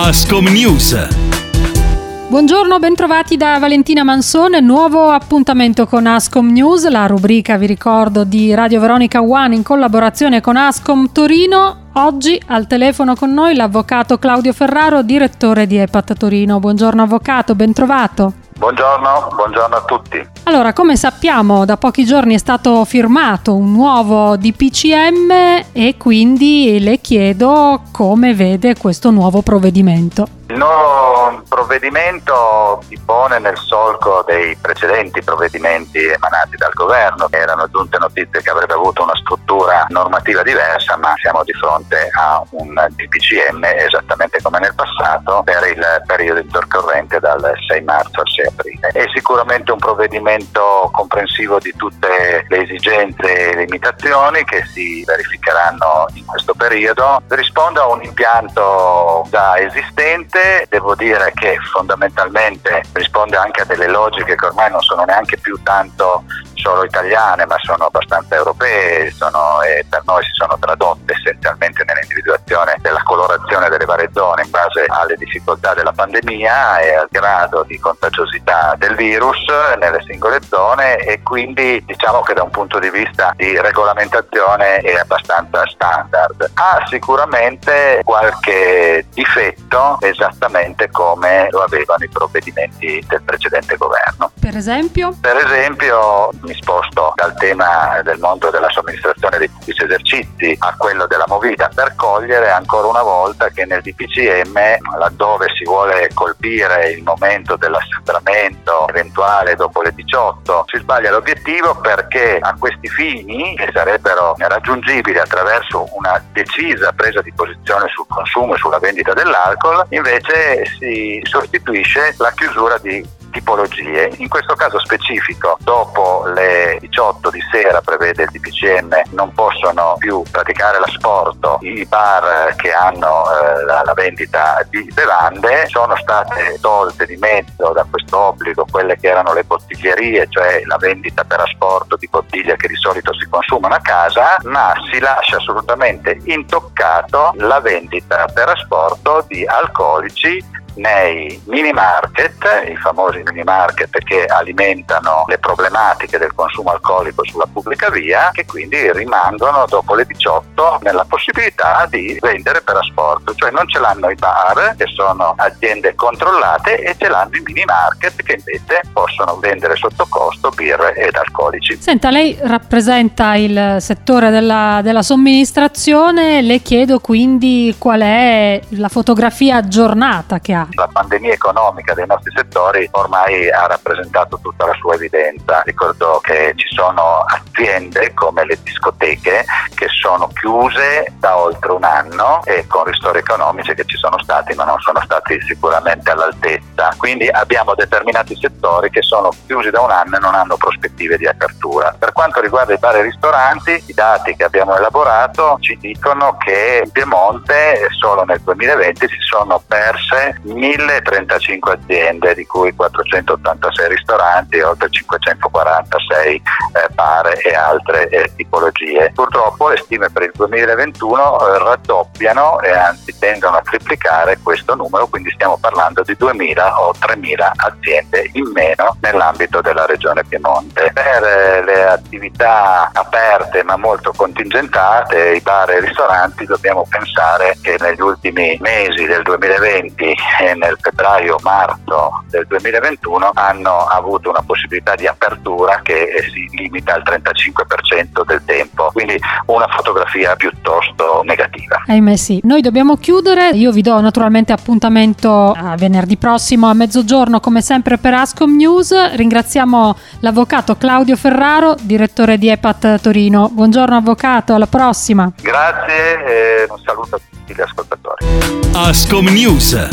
Ascom News. Buongiorno, bentrovati da Valentina Mansone, nuovo appuntamento con Ascom News, la rubrica, vi ricordo, di Radio Veronica One in collaborazione con Ascom Torino. Oggi al telefono con noi l'avvocato Claudio Ferraro, direttore di EPAT Torino. Buongiorno avvocato, bentrovato. Buongiorno, buongiorno a tutti. Allora, come sappiamo, da pochi giorni è stato firmato un nuovo DPCM e quindi le chiedo come vede questo nuovo provvedimento. Il provvedimento si pone nel solco dei precedenti provvedimenti emanati dal governo. Erano giunte notizie che avrebbe avuto una struttura normativa diversa, ma siamo di fronte a un DPCM esattamente come nel passato per il periodo intercorrente dal 6 marzo al 6 aprile. È sicuramente un provvedimento comprensivo di tutte le esigenze e limitazioni che si verificheranno in questo periodo. Risponde a un impianto già esistente devo dire che fondamentalmente risponde anche a delle logiche che ormai non sono neanche più tanto solo italiane ma sono abbastanza europee sono, e per noi si sono tradotte essenzialmente nell'individuazione della colorazione delle varie zone in base alle difficoltà della pandemia e al grado di contagiosità del virus nelle singole zone e quindi diciamo che da un punto di vista di regolamentazione è abbastanza standard. Ha sicuramente qualche difetto esattamente come lo avevano i provvedimenti del precedente governo. Per esempio? Per esempio mi sposto dal tema del mondo della somministrazione dei pubblici esercizi a quello della movida per cogliere ancora una volta che nel DPCM laddove si vuole colpire il momento dell'assembramento eventuale dopo le 18 si sbaglia l'obiettivo perché a questi fini che sarebbero raggiungibili attraverso una decisa presa di posizione sul consumo e sulla vendita dell'alcol invece si sostituisce la chiusura di tipologie. In questo caso specifico, dopo le 18 di sera, prevede il DPCM, non possono più praticare l'asporto i bar che hanno eh, la, la, vendita di bevande, sono state tolte di mezzo da questo obbligo quelle che erano le bottiglierie, cioè la vendita per asporto di bottiglie che di solito si consumano a casa, ma si lascia assolutamente intoccato la vendita per asporto di alcolici nei mini market, i famosi mini market che alimentano le problematiche del consumo alcolico sulla pubblica via, che quindi rimangono dopo le 18 nella possibilità di vendere per asporto, cioè non ce l'hanno i bar che sono aziende controllate e ce l'hanno i mini market che invece possono vendere sotto costo birre ed alcolici. Senta, lei rappresenta il settore della, della somministrazione, le chiedo quindi qual è la fotografia aggiornata che ha la pandemia economica dei nostri settori ormai ha rappresentato tutta la sua evidenza. Ricordo che ci sono aziende come le discoteche che sono chiuse da oltre un anno e con ristori economici che ci sono stati ma non sono stati sicuramente all'altezza. Quindi abbiamo determinati settori che sono chiusi da un anno e non hanno prospettive di apertura. Per quanto riguarda i bar e ristoranti, i dati che abbiamo elaborato ci dicono che in Piemonte solo nel 2020 si sono perse 1035 aziende, di cui 486 ristoranti e oltre 546 eh, bar e altre eh, tipologie. Purtroppo le stime per il 2021 eh, raddoppiano e anzi tendono a triplicare questo numero, quindi stiamo parlando di 2000 o 3000 aziende in meno nell'ambito della regione Piemonte. Per eh, le attività aperte ma molto contingentate, i bar e i ristoranti, dobbiamo pensare che negli ultimi mesi del 2020 nel febbraio-marzo del 2021 hanno avuto una possibilità di apertura che si limita al 35% del tempo, quindi una fotografia piuttosto negativa. Ahimè sì, noi dobbiamo chiudere, io vi do naturalmente appuntamento a venerdì prossimo a mezzogiorno come sempre per Ascom News, ringraziamo l'avvocato Claudio Ferraro, direttore di EPAT Torino. Buongiorno avvocato, alla prossima. Grazie e un saluto a tutti gli ascoltatori. Ascom News